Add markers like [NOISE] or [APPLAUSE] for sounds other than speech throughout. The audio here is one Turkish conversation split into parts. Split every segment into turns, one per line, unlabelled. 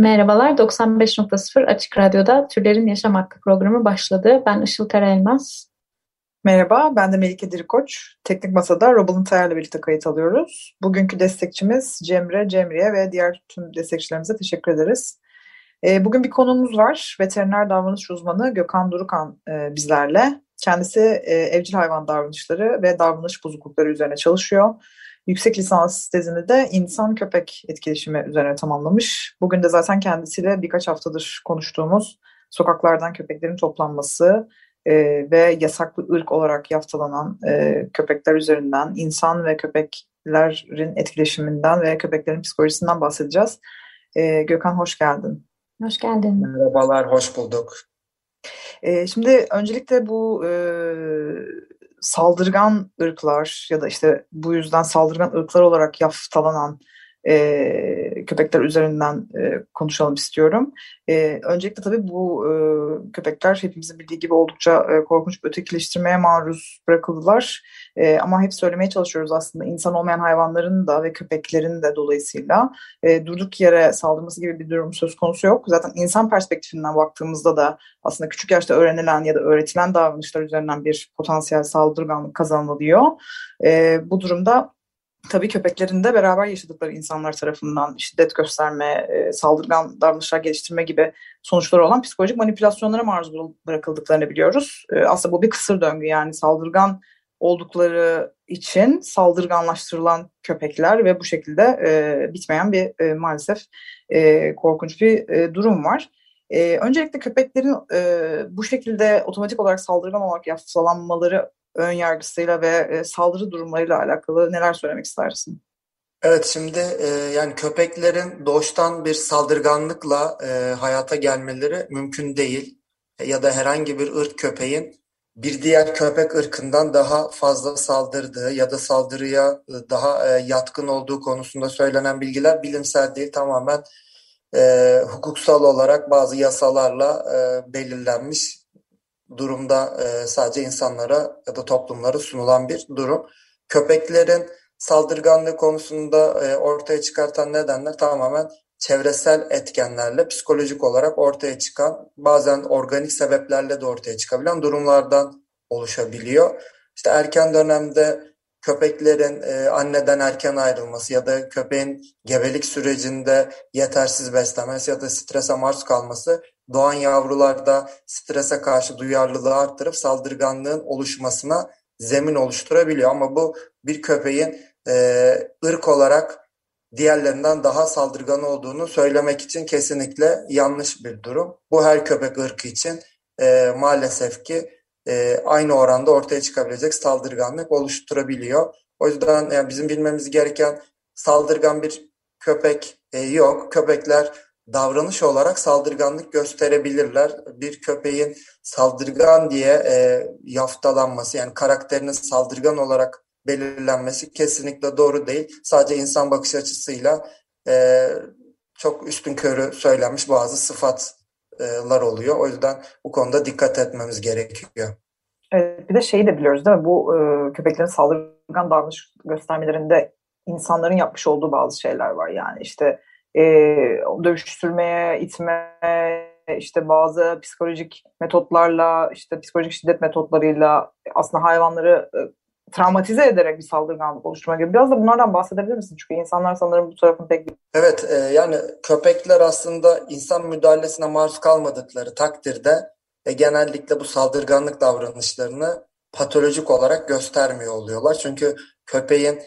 Merhabalar, 95.0 Açık Radyo'da Türlerin Yaşam Hakkı programı başladı. Ben Işıl Karaelmaz.
Merhaba, ben de Melike Dirikoç. Teknik Masa'da Robal'ın Tayar'la birlikte kayıt alıyoruz. Bugünkü destekçimiz Cemre, Cemriye ve diğer tüm destekçilerimize teşekkür ederiz. Ee, bugün bir konuğumuz var. Veteriner davranış uzmanı Gökhan Durukan e, bizlerle. Kendisi e, evcil hayvan davranışları ve davranış bozuklukları üzerine çalışıyor. Yüksek lisans tezini de insan-köpek etkileşimi üzerine tamamlamış. Bugün de zaten kendisiyle birkaç haftadır konuştuğumuz sokaklardan köpeklerin toplanması, e, ve yasaklı ırk olarak yaftalanan e, köpekler üzerinden insan ve köpeklerin etkileşiminden ve köpeklerin psikolojisinden bahsedeceğiz. E, Gökhan hoş geldin.
Hoş geldin.
Merhabalar, hoş bulduk.
E, şimdi öncelikle bu e, saldırgan ırklar ya da işte bu yüzden saldırgan ırklar olarak yaftalanan e, köpekler üzerinden e, konuşalım istiyorum. E, öncelikle tabii bu e, köpekler hepimizin bildiği gibi oldukça e, korkunç bir ötekileştirmeye maruz bırakıldılar. E, ama hep söylemeye çalışıyoruz aslında insan olmayan hayvanların da ve köpeklerin de dolayısıyla e, durduk yere saldırması gibi bir durum söz konusu yok. Zaten insan perspektifinden baktığımızda da aslında küçük yaşta öğrenilen ya da öğretilen davranışlar üzerinden bir potansiyel saldırganlık kazanılıyor. E, bu durumda tabii köpeklerin de beraber yaşadıkları insanlar tarafından şiddet gösterme, e, saldırgan davranışlar geliştirme gibi sonuçları olan psikolojik manipülasyonlara maruz bırakıldıklarını biliyoruz. E, aslında bu bir kısır döngü yani saldırgan oldukları için saldırganlaştırılan köpekler ve bu şekilde e, bitmeyen bir e, maalesef e, korkunç bir e, durum var. E, öncelikle köpeklerin e, bu şekilde otomatik olarak saldırgan olarak yaftalanmaları ön yargısıyla ve e, saldırı durumlarıyla alakalı neler söylemek istersin?
Evet şimdi e, yani köpeklerin doğuştan bir saldırganlıkla e, hayata gelmeleri mümkün değil. Ya da herhangi bir ırk köpeğin bir diğer köpek ırkından daha fazla saldırdığı ya da saldırıya daha e, yatkın olduğu konusunda söylenen bilgiler bilimsel değil tamamen e, hukuksal olarak bazı yasalarla e, belirlenmiş durumda e, sadece insanlara ya da toplumlara sunulan bir durum. Köpeklerin saldırganlığı konusunda e, ortaya çıkartan nedenler tamamen çevresel etkenlerle psikolojik olarak ortaya çıkan bazen organik sebeplerle de ortaya çıkabilen durumlardan oluşabiliyor. İşte erken dönemde köpeklerin e, anneden erken ayrılması ya da köpeğin gebelik sürecinde yetersiz beslenmesi ya da strese maruz kalması doğan yavrularda strese karşı duyarlılığı arttırıp saldırganlığın oluşmasına zemin oluşturabiliyor. Ama bu bir köpeğin e, ırk olarak diğerlerinden daha saldırgan olduğunu söylemek için kesinlikle yanlış bir durum. Bu her köpek ırkı için e, maalesef ki e, aynı oranda ortaya çıkabilecek saldırganlık oluşturabiliyor. O yüzden yani bizim bilmemiz gereken saldırgan bir köpek e, yok. Köpekler davranış olarak saldırganlık gösterebilirler. Bir köpeğin saldırgan diye e, yaftalanması yani karakterinin saldırgan olarak belirlenmesi kesinlikle doğru değil. Sadece insan bakış açısıyla e, çok üstün körü söylenmiş bazı sıfatlar oluyor. O yüzden bu konuda dikkat etmemiz gerekiyor.
Evet, bir de şeyi de biliyoruz değil mi? Bu e, köpeklerin saldırgan davranış göstermelerinde insanların yapmış olduğu bazı şeyler var. Yani işte e, dövüştürmeye, itme, işte bazı psikolojik metotlarla, işte psikolojik şiddet metotlarıyla aslında hayvanları e, travmatize ederek bir saldırganlık oluşturma gibi. Biraz da bunlardan bahsedebilir misin? Çünkü insanlar sanırım bu tarafın pek...
Evet, e, yani köpekler aslında insan müdahalesine maruz kalmadıkları takdirde e, genellikle bu saldırganlık davranışlarını patolojik olarak göstermiyor oluyorlar. Çünkü köpeğin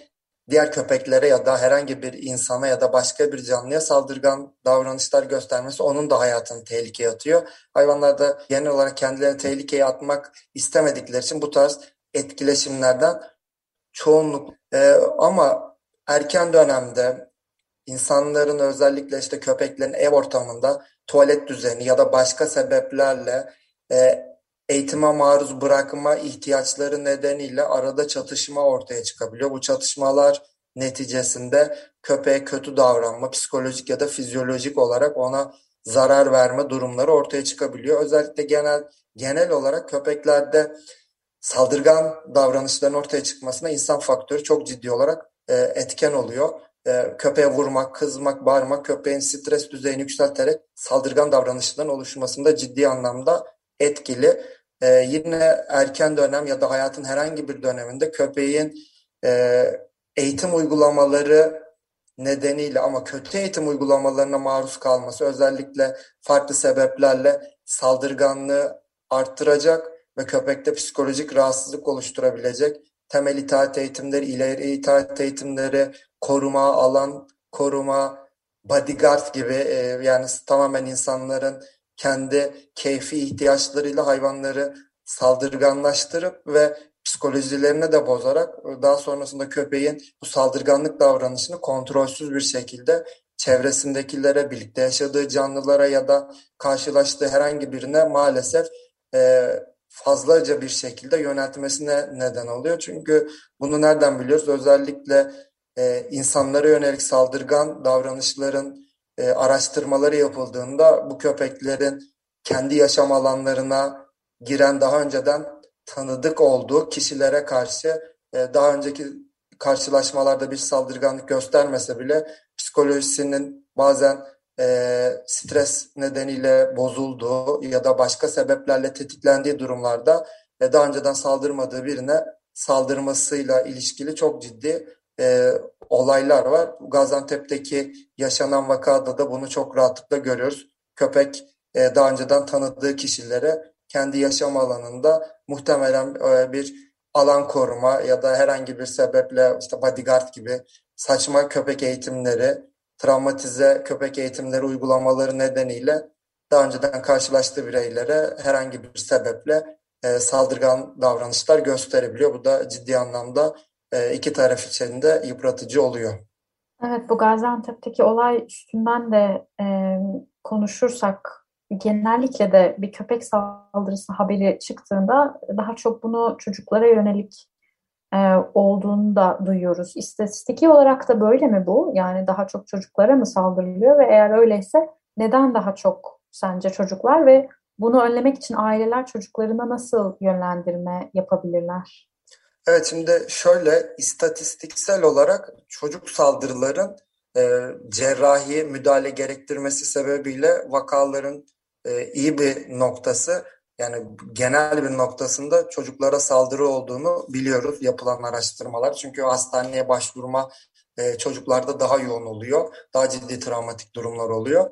diğer köpeklere ya da herhangi bir insana ya da başka bir canlıya saldırgan davranışlar göstermesi onun da hayatını tehlikeye atıyor. Hayvanlar da genel olarak kendilerini tehlikeye atmak istemedikleri için bu tarz etkileşimlerden çoğunluk e, ama erken dönemde insanların özellikle işte köpeklerin ev ortamında tuvalet düzeni ya da başka sebeplerle e, eğitime maruz bırakma ihtiyaçları nedeniyle arada çatışma ortaya çıkabiliyor. Bu çatışmalar neticesinde köpeğe kötü davranma, psikolojik ya da fizyolojik olarak ona zarar verme durumları ortaya çıkabiliyor. Özellikle genel genel olarak köpeklerde saldırgan davranışların ortaya çıkmasına insan faktörü çok ciddi olarak e, etken oluyor. E, köpeğe vurmak, kızmak, bağırmak köpeğin stres düzeyini yükselterek saldırgan davranışların oluşmasında ciddi anlamda etkili. E, yine erken dönem ya da hayatın herhangi bir döneminde köpeğin e, eğitim uygulamaları nedeniyle ama kötü eğitim uygulamalarına maruz kalması özellikle farklı sebeplerle saldırganlığı arttıracak ve köpekte psikolojik rahatsızlık oluşturabilecek temel itaat eğitimleri, ileri itaat eğitimleri, koruma, alan koruma, bodyguard gibi e, yani tamamen insanların kendi keyfi ihtiyaçlarıyla hayvanları saldırganlaştırıp ve psikolojilerini de bozarak daha sonrasında köpeğin bu saldırganlık davranışını kontrolsüz bir şekilde çevresindekilere, birlikte yaşadığı canlılara ya da karşılaştığı herhangi birine maalesef e, fazlaca bir şekilde yöneltmesine neden oluyor. Çünkü bunu nereden biliyoruz? Özellikle e, insanlara yönelik saldırgan davranışların e, araştırmaları yapıldığında bu köpeklerin kendi yaşam alanlarına giren daha önceden tanıdık olduğu kişilere karşı e, daha önceki karşılaşmalarda bir saldırganlık göstermese bile psikolojisinin bazen e, stres nedeniyle bozulduğu ya da başka sebeplerle tetiklendiği durumlarda e, daha önceden saldırmadığı birine saldırmasıyla ilişkili çok ciddi e, olaylar var. Gaziantep'teki yaşanan vakada da bunu çok rahatlıkla görüyoruz. Köpek e, daha önceden tanıdığı kişilere kendi yaşam alanında muhtemelen e, bir alan koruma ya da herhangi bir sebeple işte bodyguard gibi saçma köpek eğitimleri, travmatize köpek eğitimleri uygulamaları nedeniyle daha önceden karşılaştığı bireylere herhangi bir sebeple e, saldırgan davranışlar gösterebiliyor. Bu da ciddi anlamda iki taraf için de yıpratıcı oluyor.
Evet bu Gaziantep'teki olay üstünden de e, konuşursak genellikle de bir köpek saldırısı haberi çıktığında daha çok bunu çocuklara yönelik e, olduğunu da duyuyoruz. İstatistiki olarak da böyle mi bu? Yani daha çok çocuklara mı saldırılıyor ve eğer öyleyse neden daha çok sence çocuklar ve bunu önlemek için aileler çocuklarına nasıl yönlendirme yapabilirler?
Evet şimdi şöyle istatistiksel olarak çocuk saldırıların e, cerrahi müdahale gerektirmesi sebebiyle vakaların e, iyi bir noktası yani genel bir noktasında çocuklara saldırı olduğunu biliyoruz yapılan araştırmalar. Çünkü hastaneye başvurma e, çocuklarda daha yoğun oluyor. Daha ciddi travmatik durumlar oluyor.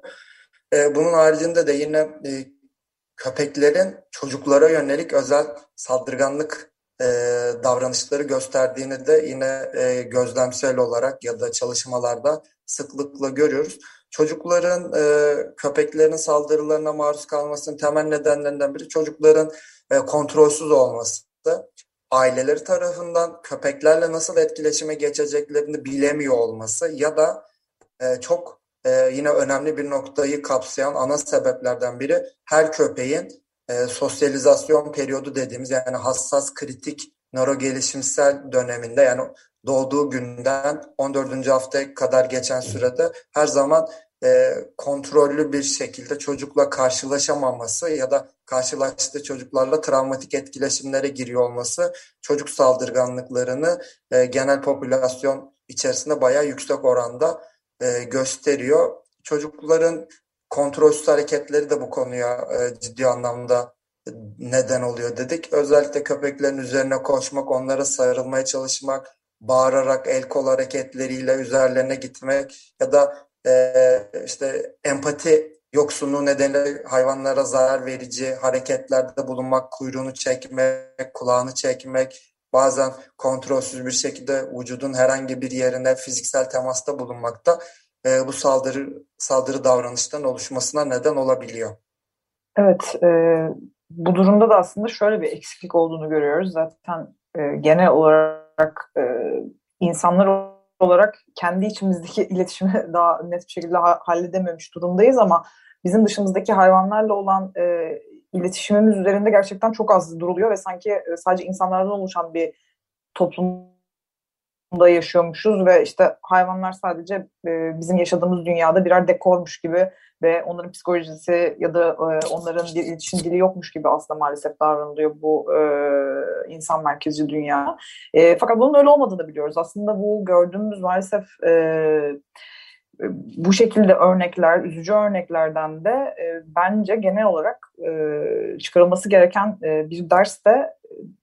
E, bunun haricinde de yine e, köpeklerin çocuklara yönelik özel saldırganlık e, davranışları gösterdiğini de yine e, gözlemsel olarak ya da çalışmalarda sıklıkla görüyoruz. Çocukların e, köpeklerin saldırılarına maruz kalmasının temel nedenlerinden biri çocukların e, kontrolsüz olması. Aileleri tarafından köpeklerle nasıl etkileşime geçeceklerini bilemiyor olması ya da e, çok e, yine önemli bir noktayı kapsayan ana sebeplerden biri her köpeğin e, sosyalizasyon periyodu dediğimiz yani hassas kritik nöro gelişimsel döneminde yani doğduğu günden 14. haftaya kadar geçen sürede her zaman e, kontrollü bir şekilde çocukla karşılaşamaması ya da karşılaştığı çocuklarla travmatik etkileşimlere giriyor olması çocuk saldırganlıklarını e, genel popülasyon içerisinde bayağı yüksek oranda e, gösteriyor. Çocukların kontrolsüz hareketleri de bu konuya e, ciddi anlamda neden oluyor dedik. Özellikle köpeklerin üzerine koşmak, onlara sarılmaya çalışmak, bağırarak el kol hareketleriyle üzerlerine gitmek ya da e, işte empati yoksunluğu nedeniyle hayvanlara zarar verici hareketlerde bulunmak, kuyruğunu çekmek, kulağını çekmek, bazen kontrolsüz bir şekilde vücudun herhangi bir yerine fiziksel temasta bulunmakta e, bu saldırı saldırı davranıştan oluşmasına neden olabiliyor.
Evet, e, bu durumda da aslında şöyle bir eksiklik olduğunu görüyoruz. Zaten e, genel olarak e, insanlar olarak kendi içimizdeki [LAUGHS] iletişimi daha net bir şekilde ha- halledememiş durumdayız ama bizim dışımızdaki hayvanlarla olan e, iletişimimiz üzerinde gerçekten çok az duruluyor ve sanki e, sadece insanlardan oluşan bir toplumda yaşıyormuşuz ve işte hayvanlar sadece e, bizim yaşadığımız dünyada birer dekormuş gibi ve onların psikolojisi ya da e, onların bir iletişim dili yokmuş gibi aslında maalesef davranılıyor bu e, insan merkezci dünya. E, fakat bunun öyle olmadığını biliyoruz. Aslında bu gördüğümüz maalesef e, bu şekilde örnekler, üzücü örneklerden de e, bence genel olarak e, çıkarılması gereken e, bir ders de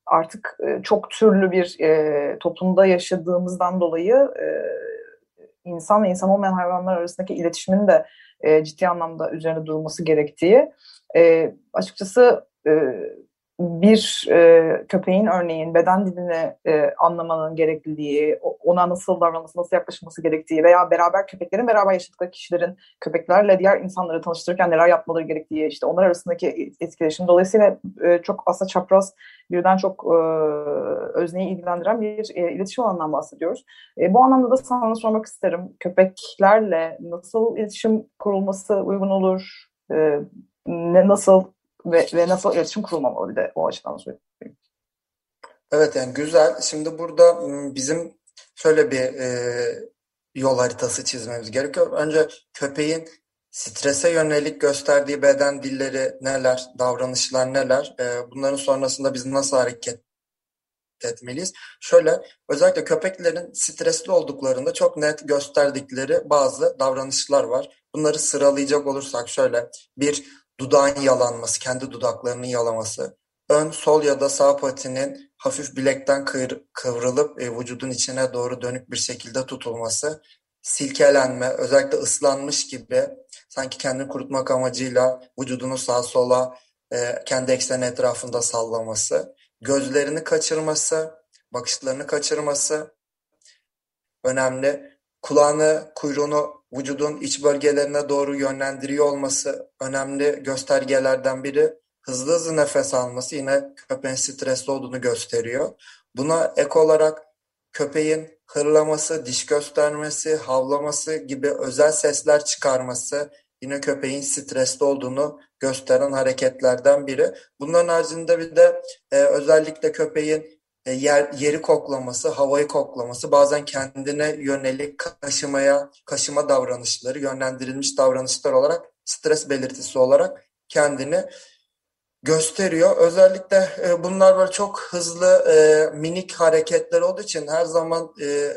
artık e, çok türlü bir e, toplumda yaşadığımızdan dolayı e, insan ve insan olmayan hayvanlar arasındaki iletişimin de e, ciddi anlamda üzerine durulması gerektiği. E, açıkçası e, bir e, köpeğin örneğin beden dilini e, anlamanın gerekliliği, ona nasıl davranması, nasıl yaklaşılması gerektiği veya beraber köpeklerin beraber yaşadıkları kişilerin köpeklerle diğer insanları tanıştırırken neler yapmaları gerektiği, işte onlar arasındaki etkileşim. Dolayısıyla e, çok aslında çapraz birden çok e, özneyi ilgilendiren bir e, iletişim alanından bahsediyoruz. E, bu anlamda da sana sormak isterim. Köpeklerle nasıl iletişim kurulması uygun olur? E, ne, nasıl ve, ve nasıl iletişim kurulmamalı bir de o açıdan söyleyeyim.
Evet yani güzel. Şimdi burada bizim şöyle bir e, yol haritası çizmemiz gerekiyor. Önce köpeğin strese yönelik gösterdiği beden dilleri neler, davranışlar neler, e, bunların sonrasında biz nasıl hareket etmeliyiz? Şöyle özellikle köpeklerin stresli olduklarında çok net gösterdikleri bazı davranışlar var. Bunları sıralayacak olursak şöyle bir dudağın yalanması, kendi dudaklarının yalaması, ön sol ya da sağ patinin hafif bilekten kıvr kıvrılıp e, vücudun içine doğru dönük bir şekilde tutulması, silkelenme, özellikle ıslanmış gibi sanki kendini kurutmak amacıyla vücudunu sağa sola e, kendi ekseni etrafında sallaması, gözlerini kaçırması, bakışlarını kaçırması. Önemli. Kulağını, kuyruğunu vücudun iç bölgelerine doğru yönlendiriyor olması önemli göstergelerden biri. Hızlı hızlı nefes alması yine köpeğin stresli olduğunu gösteriyor. Buna ek olarak köpeğin hırlaması, diş göstermesi, havlaması gibi özel sesler çıkarması yine köpeğin stresli olduğunu gösteren hareketlerden biri. Bunların haricinde bir de e, özellikle köpeğin yer, yeri koklaması, havayı koklaması, bazen kendine yönelik kaşımaya, kaşıma davranışları, yönlendirilmiş davranışlar olarak stres belirtisi olarak kendini gösteriyor. Özellikle e, bunlar böyle çok hızlı e, minik hareketler olduğu için her zaman e,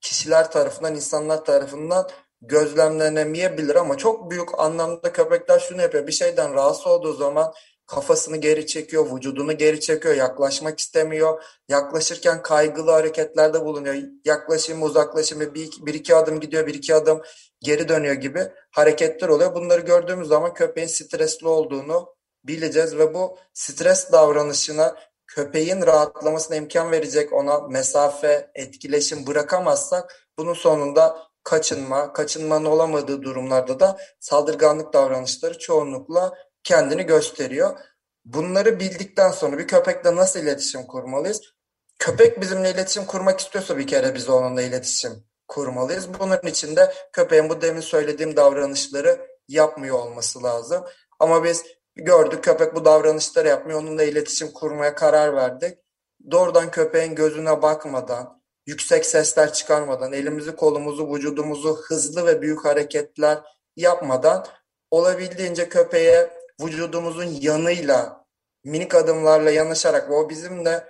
kişiler tarafından, insanlar tarafından gözlemlenemeyebilir ama çok büyük anlamda köpekler şunu yapıyor. Bir şeyden rahatsız olduğu zaman kafasını geri çekiyor, vücudunu geri çekiyor, yaklaşmak istemiyor. Yaklaşırken kaygılı hareketlerde bulunuyor. Yaklaşayım, uzaklaşayım, bir, bir iki adım gidiyor, bir iki adım geri dönüyor gibi hareketler oluyor. Bunları gördüğümüz zaman köpeğin stresli olduğunu bileceğiz ve bu stres davranışına köpeğin rahatlamasına imkan verecek ona mesafe, etkileşim bırakamazsak bunun sonunda kaçınma, kaçınmanın olamadığı durumlarda da saldırganlık davranışları çoğunlukla kendini gösteriyor. Bunları bildikten sonra bir köpekle nasıl iletişim kurmalıyız? Köpek bizimle iletişim kurmak istiyorsa bir kere biz onunla iletişim kurmalıyız. Bunun için de köpeğin bu demin söylediğim davranışları yapmıyor olması lazım. Ama biz gördük köpek bu davranışları yapmıyor. Onunla iletişim kurmaya karar verdik. Doğrudan köpeğin gözüne bakmadan, yüksek sesler çıkarmadan, elimizi, kolumuzu, vücudumuzu hızlı ve büyük hareketler yapmadan olabildiğince köpeğe vücudumuzun yanıyla minik adımlarla yanaşarak ve o bizim de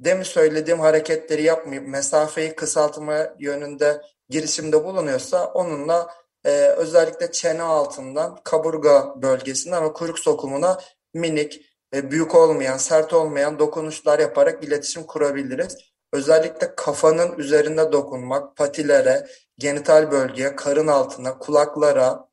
demin söylediğim hareketleri yapmayıp mesafeyi kısaltma yönünde girişimde bulunuyorsa onunla e, özellikle çene altından kaburga bölgesinden ve kuyruk sokumuna minik, e, büyük olmayan, sert olmayan dokunuşlar yaparak iletişim kurabiliriz. Özellikle kafanın üzerinde dokunmak, patilere, genital bölgeye, karın altına, kulaklara,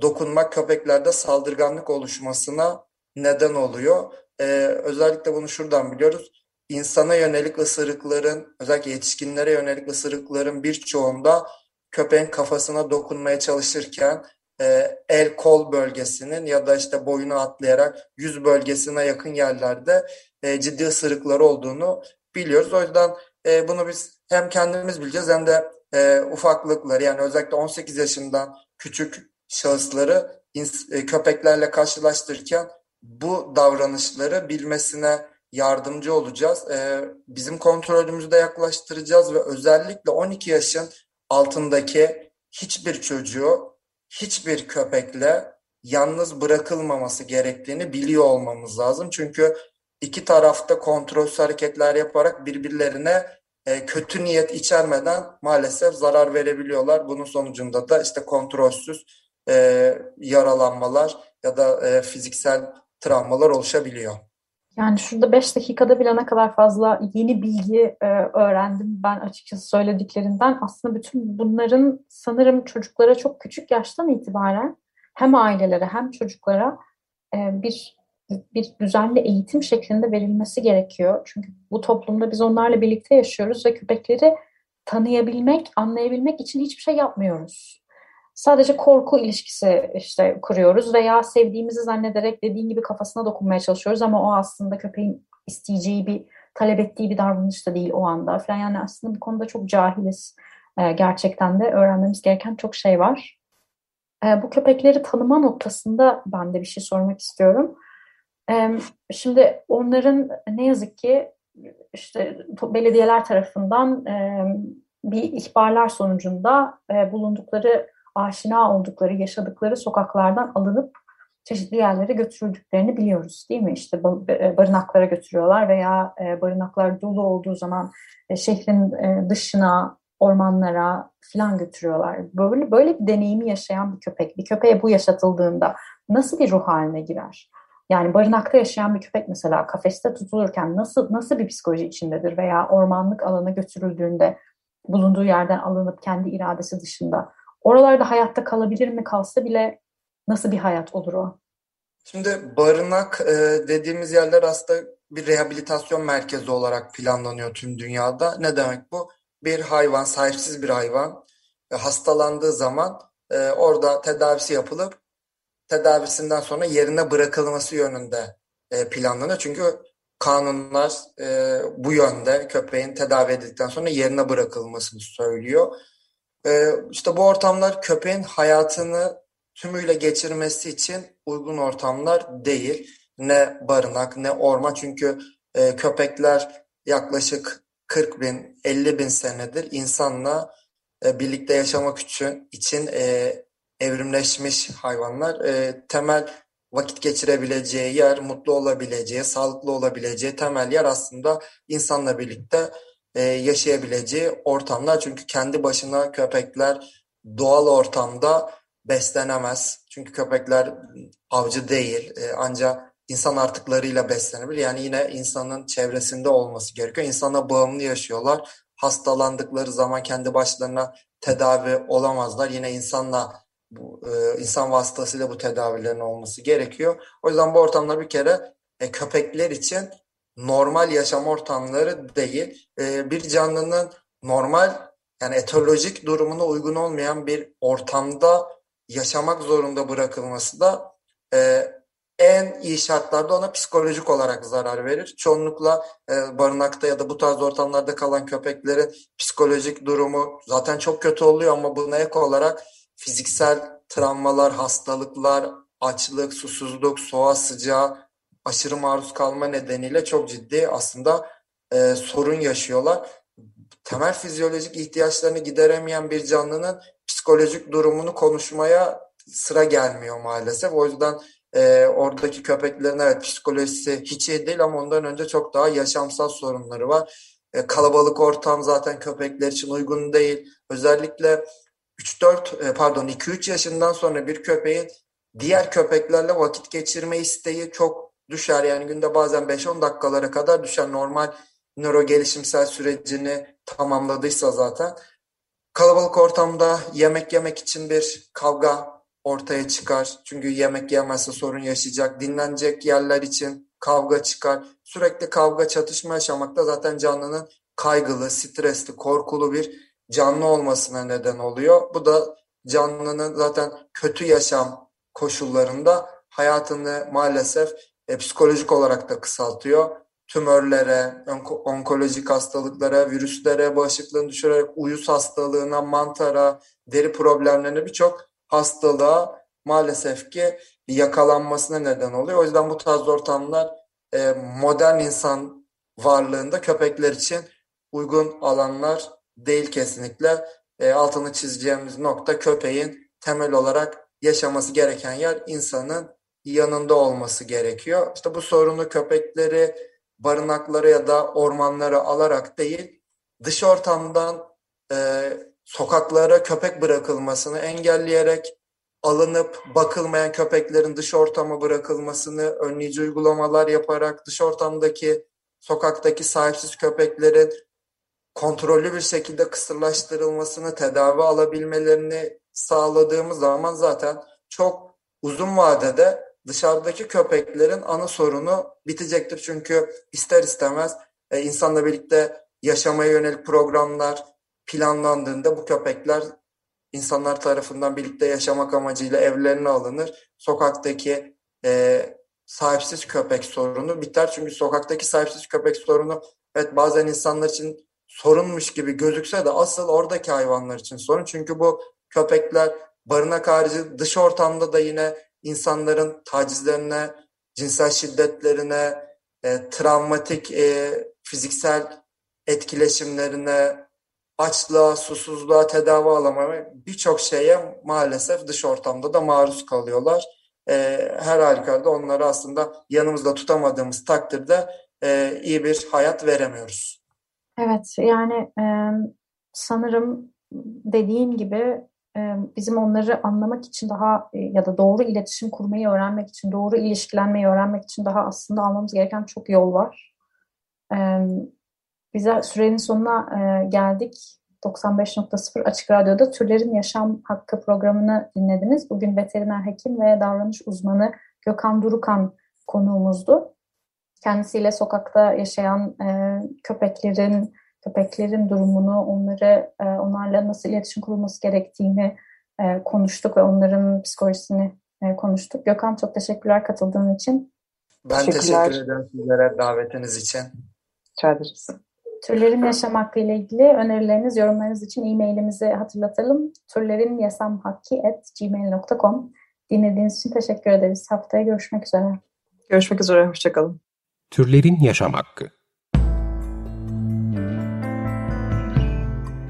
dokunmak köpeklerde saldırganlık oluşmasına neden oluyor. Ee, özellikle bunu şuradan biliyoruz. İnsana yönelik ısırıkların, özellikle yetişkinlere yönelik ısırıkların birçoğunda köpeğin kafasına dokunmaya çalışırken e, el kol bölgesinin ya da işte boyunu atlayarak yüz bölgesine yakın yerlerde e, ciddi ısırıkları olduğunu biliyoruz. O yüzden e, bunu biz hem kendimiz bileceğiz hem de e, ufaklıkları yani özellikle 18 yaşından küçük şahısları e, köpeklerle karşılaştırırken bu davranışları bilmesine yardımcı olacağız. E, bizim kontrolümüzü de yaklaştıracağız ve özellikle 12 yaşın altındaki hiçbir çocuğu hiçbir köpekle yalnız bırakılmaması gerektiğini biliyor olmamız lazım. Çünkü iki tarafta kontrolsüz hareketler yaparak birbirlerine e, kötü niyet içermeden maalesef zarar verebiliyorlar. Bunun sonucunda da işte kontrolsüz e, yaralanmalar ya da e, fiziksel travmalar oluşabiliyor.
Yani şurada 5 dakikada bile ne kadar fazla yeni bilgi e, öğrendim ben açıkçası söylediklerinden. Aslında bütün bunların sanırım çocuklara çok küçük yaştan itibaren hem ailelere hem çocuklara e, bir bir düzenli eğitim şeklinde verilmesi gerekiyor. Çünkü bu toplumda biz onlarla birlikte yaşıyoruz ve köpekleri tanıyabilmek, anlayabilmek için hiçbir şey yapmıyoruz. Sadece korku ilişkisi işte kuruyoruz veya sevdiğimizi zannederek dediğin gibi kafasına dokunmaya çalışıyoruz ama o aslında köpeğin isteyeceği bir, talep ettiği bir davranış da değil o anda falan. Yani aslında bu konuda çok cahiliz. Ee, gerçekten de öğrenmemiz gereken çok şey var. Ee, bu köpekleri tanıma noktasında ben de bir şey sormak istiyorum. Ee, şimdi onların ne yazık ki işte belediyeler tarafından e, bir ihbarlar sonucunda e, bulundukları aşina oldukları, yaşadıkları sokaklardan alınıp çeşitli yerlere götürüldüklerini biliyoruz değil mi? İşte e, barınaklara götürüyorlar veya e, barınaklar dolu olduğu zaman e, şehrin dışına, ormanlara filan götürüyorlar. Böyle böyle bir deneyimi yaşayan bir köpek, bir köpeğe bu yaşatıldığında nasıl bir ruh haline girer? Yani barınakta yaşayan bir köpek mesela kafeste tutulurken nasıl nasıl bir psikoloji içindedir veya ormanlık alana götürüldüğünde bulunduğu yerden alınıp kendi iradesi dışında Oralarda hayatta kalabilir mi kalsa bile nasıl bir hayat olur o?
Şimdi barınak e, dediğimiz yerler aslında bir rehabilitasyon merkezi olarak planlanıyor tüm dünyada. Ne demek bu? Bir hayvan, sahipsiz bir hayvan e, hastalandığı zaman e, orada tedavisi yapılıp tedavisinden sonra yerine bırakılması yönünde e, planlanıyor. Çünkü kanunlar e, bu yönde köpeğin tedavi edildikten sonra yerine bırakılmasını söylüyor. Ee, işte bu ortamlar köpeğin hayatını tümüyle geçirmesi için uygun ortamlar değil. Ne barınak ne orman çünkü e, köpekler yaklaşık 40 bin 50 bin senedir insanla e, birlikte yaşamak için, için e, evrimleşmiş hayvanlar. E, temel vakit geçirebileceği yer, mutlu olabileceği, sağlıklı olabileceği temel yer aslında insanla birlikte e, yaşayabileceği ortamlar. Çünkü kendi başına köpekler doğal ortamda beslenemez. Çünkü köpekler avcı değil e, ancak insan artıklarıyla beslenebilir. Yani yine insanın çevresinde olması gerekiyor. İnsana bağımlı yaşıyorlar. Hastalandıkları zaman kendi başlarına tedavi olamazlar. Yine insanla bu, e, insan vasıtasıyla bu tedavilerin olması gerekiyor. O yüzden bu ortamlar bir kere e, köpekler için normal yaşam ortamları değil. E, bir canlının normal yani etolojik durumuna uygun olmayan bir ortamda yaşamak zorunda bırakılması da e, en iyi şartlarda ona psikolojik olarak zarar verir. Çoğunlukla e, barınakta ya da bu tarz ortamlarda kalan köpeklerin psikolojik durumu zaten çok kötü oluyor ama buna ek olarak fiziksel travmalar, hastalıklar, açlık, susuzluk, soğuğa sıcağı aşırı maruz kalma nedeniyle çok ciddi aslında e, sorun yaşıyorlar. Temel fizyolojik ihtiyaçlarını gideremeyen bir canlının psikolojik durumunu konuşmaya sıra gelmiyor maalesef. O yüzden e, oradaki köpeklerin evet psikolojisi hiç iyi değil ama ondan önce çok daha yaşamsal sorunları var. E, kalabalık ortam zaten köpekler için uygun değil. Özellikle 3-4 e, pardon 2-3 yaşından sonra bir köpeğin diğer köpeklerle vakit geçirme isteği çok düşer. Yani günde bazen 5-10 dakikalara kadar düşer. Normal nöro gelişimsel sürecini tamamladıysa zaten. Kalabalık ortamda yemek yemek için bir kavga ortaya çıkar. Çünkü yemek yemezse sorun yaşayacak. Dinlenecek yerler için kavga çıkar. Sürekli kavga çatışma yaşamakta zaten canlının kaygılı, stresli, korkulu bir canlı olmasına neden oluyor. Bu da canlının zaten kötü yaşam koşullarında hayatını maalesef e, psikolojik olarak da kısaltıyor. tümörlere, onkolojik hastalıklara, virüslere, bağışıklığını düşürerek uyuz hastalığına, mantara, deri problemlerine birçok hastalığa maalesef ki yakalanmasına neden oluyor. O yüzden bu tarz ortamlar e, modern insan varlığında köpekler için uygun alanlar değil kesinlikle. E, altını çizeceğimiz nokta köpeğin temel olarak yaşaması gereken yer insanın yanında olması gerekiyor. İşte bu sorunu köpekleri barınaklara ya da ormanlara alarak değil, dış ortamdan e, sokaklara köpek bırakılmasını engelleyerek alınıp bakılmayan köpeklerin dış ortama bırakılmasını önleyici uygulamalar yaparak dış ortamdaki sokaktaki sahipsiz köpeklerin kontrollü bir şekilde kısırlaştırılmasını, tedavi alabilmelerini sağladığımız zaman zaten çok uzun vadede dışarıdaki köpeklerin ana sorunu bitecektir. Çünkü ister istemez e, insanla birlikte yaşamaya yönelik programlar planlandığında bu köpekler insanlar tarafından birlikte yaşamak amacıyla evlerine alınır. Sokaktaki e, sahipsiz köpek sorunu biter. Çünkü sokaktaki sahipsiz köpek sorunu evet bazen insanlar için sorunmuş gibi gözükse de asıl oradaki hayvanlar için sorun. Çünkü bu köpekler barınak harici dış ortamda da yine insanların tacizlerine, cinsel şiddetlerine, e, travmatik e, fiziksel etkileşimlerine, açlığa, susuzluğa, tedavi alamaya birçok şeye maalesef dış ortamda da maruz kalıyorlar. E, her halükarda onları aslında yanımızda tutamadığımız takdirde e, iyi bir hayat veremiyoruz.
Evet yani e, sanırım dediğin gibi bizim onları anlamak için daha ya da doğru iletişim kurmayı öğrenmek için, doğru ilişkilenmeyi öğrenmek için daha aslında almamız gereken çok yol var. Bize sürenin sonuna geldik. 95.0 Açık Radyo'da Türlerin Yaşam Hakkı programını dinlediniz. Bugün veteriner hekim ve davranış uzmanı Gökhan Durukan konuğumuzdu. Kendisiyle sokakta yaşayan köpeklerin, köpeklerin durumunu, onları e, onlarla nasıl iletişim kurulması gerektiğini e, konuştuk ve onların psikolojisini e, konuştuk. Gökhan çok teşekkürler katıldığın için.
Ben teşekkür ederim sizlere davetiniz için.
Rica ederiz.
Türlerin yaşam hakkı ile ilgili önerileriniz, yorumlarınız için e-mailimizi hatırlatalım. türlerinyasamhakki.gmail.com Dinlediğiniz için teşekkür ederiz. Haftaya görüşmek üzere.
Görüşmek üzere, hoşçakalın.
Türlerin Yaşam Hakkı